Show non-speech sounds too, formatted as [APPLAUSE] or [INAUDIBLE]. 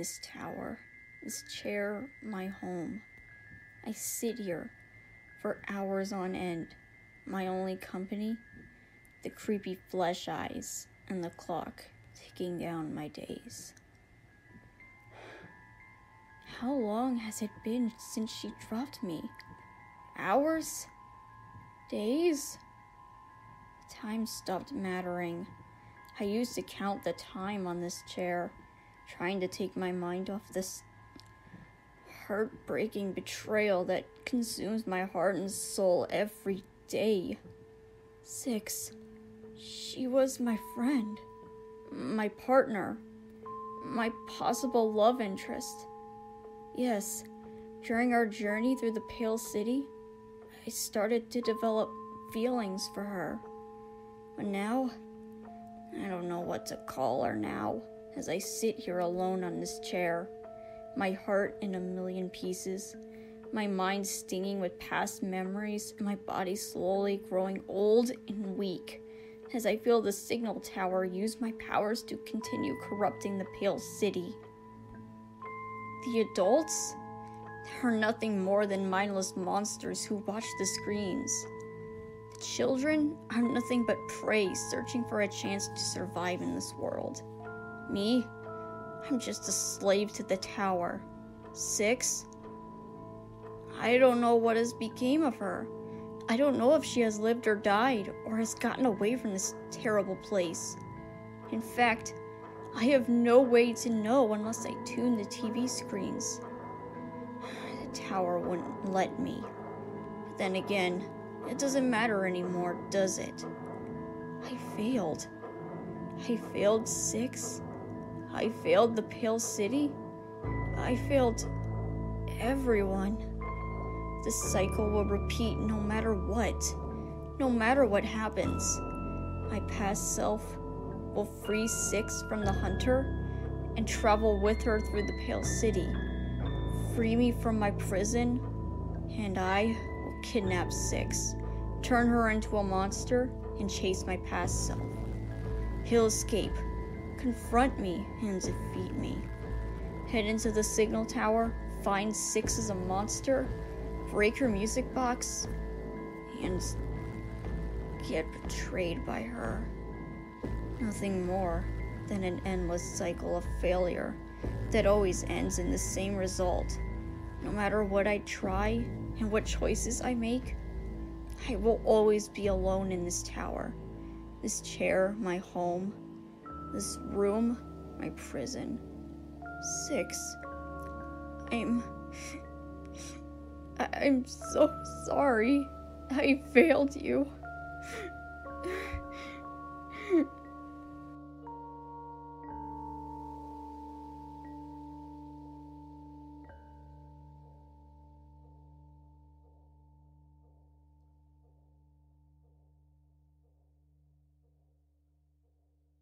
this tower, this chair, my home. I sit here for hours on end. My only company? The creepy flesh eyes and the clock ticking down my days. How long has it been since she dropped me? Hours? Days? Time stopped mattering. I used to count the time on this chair, trying to take my mind off this heartbreaking betrayal that consumes my heart and soul every day. Six. She was my friend, my partner, my possible love interest. Yes, during our journey through the Pale City, I started to develop feelings for her. But now, I don't know what to call her now as I sit here alone on this chair, my heart in a million pieces, my mind stinging with past memories, and my body slowly growing old and weak as I feel the signal tower use my powers to continue corrupting the Pale City. The adults are nothing more than mindless monsters who watch the screens. The children are nothing but prey searching for a chance to survive in this world. Me, I'm just a slave to the tower. Six, I don't know what has become of her. I don't know if she has lived or died, or has gotten away from this terrible place. In fact, I have no way to know unless I tune the TV screens. The tower wouldn't let me. But then again, it doesn't matter anymore, does it? I failed. I failed six. I failed the Pale City. I failed everyone. This cycle will repeat no matter what. No matter what happens. My past self will free Six from the hunter and travel with her through the Pale City. Free me from my prison, and I will kidnap Six, turn her into a monster, and chase my past self. He'll escape, confront me, and defeat me. Head into the signal tower, find Six as a monster, break her music box, and get betrayed by her. Nothing more than an endless cycle of failure that always ends in the same result. No matter what I try and what choices I make, I will always be alone in this tower. This chair, my home. This room, my prison. Six. I'm. [LAUGHS] I'm so sorry. I failed you.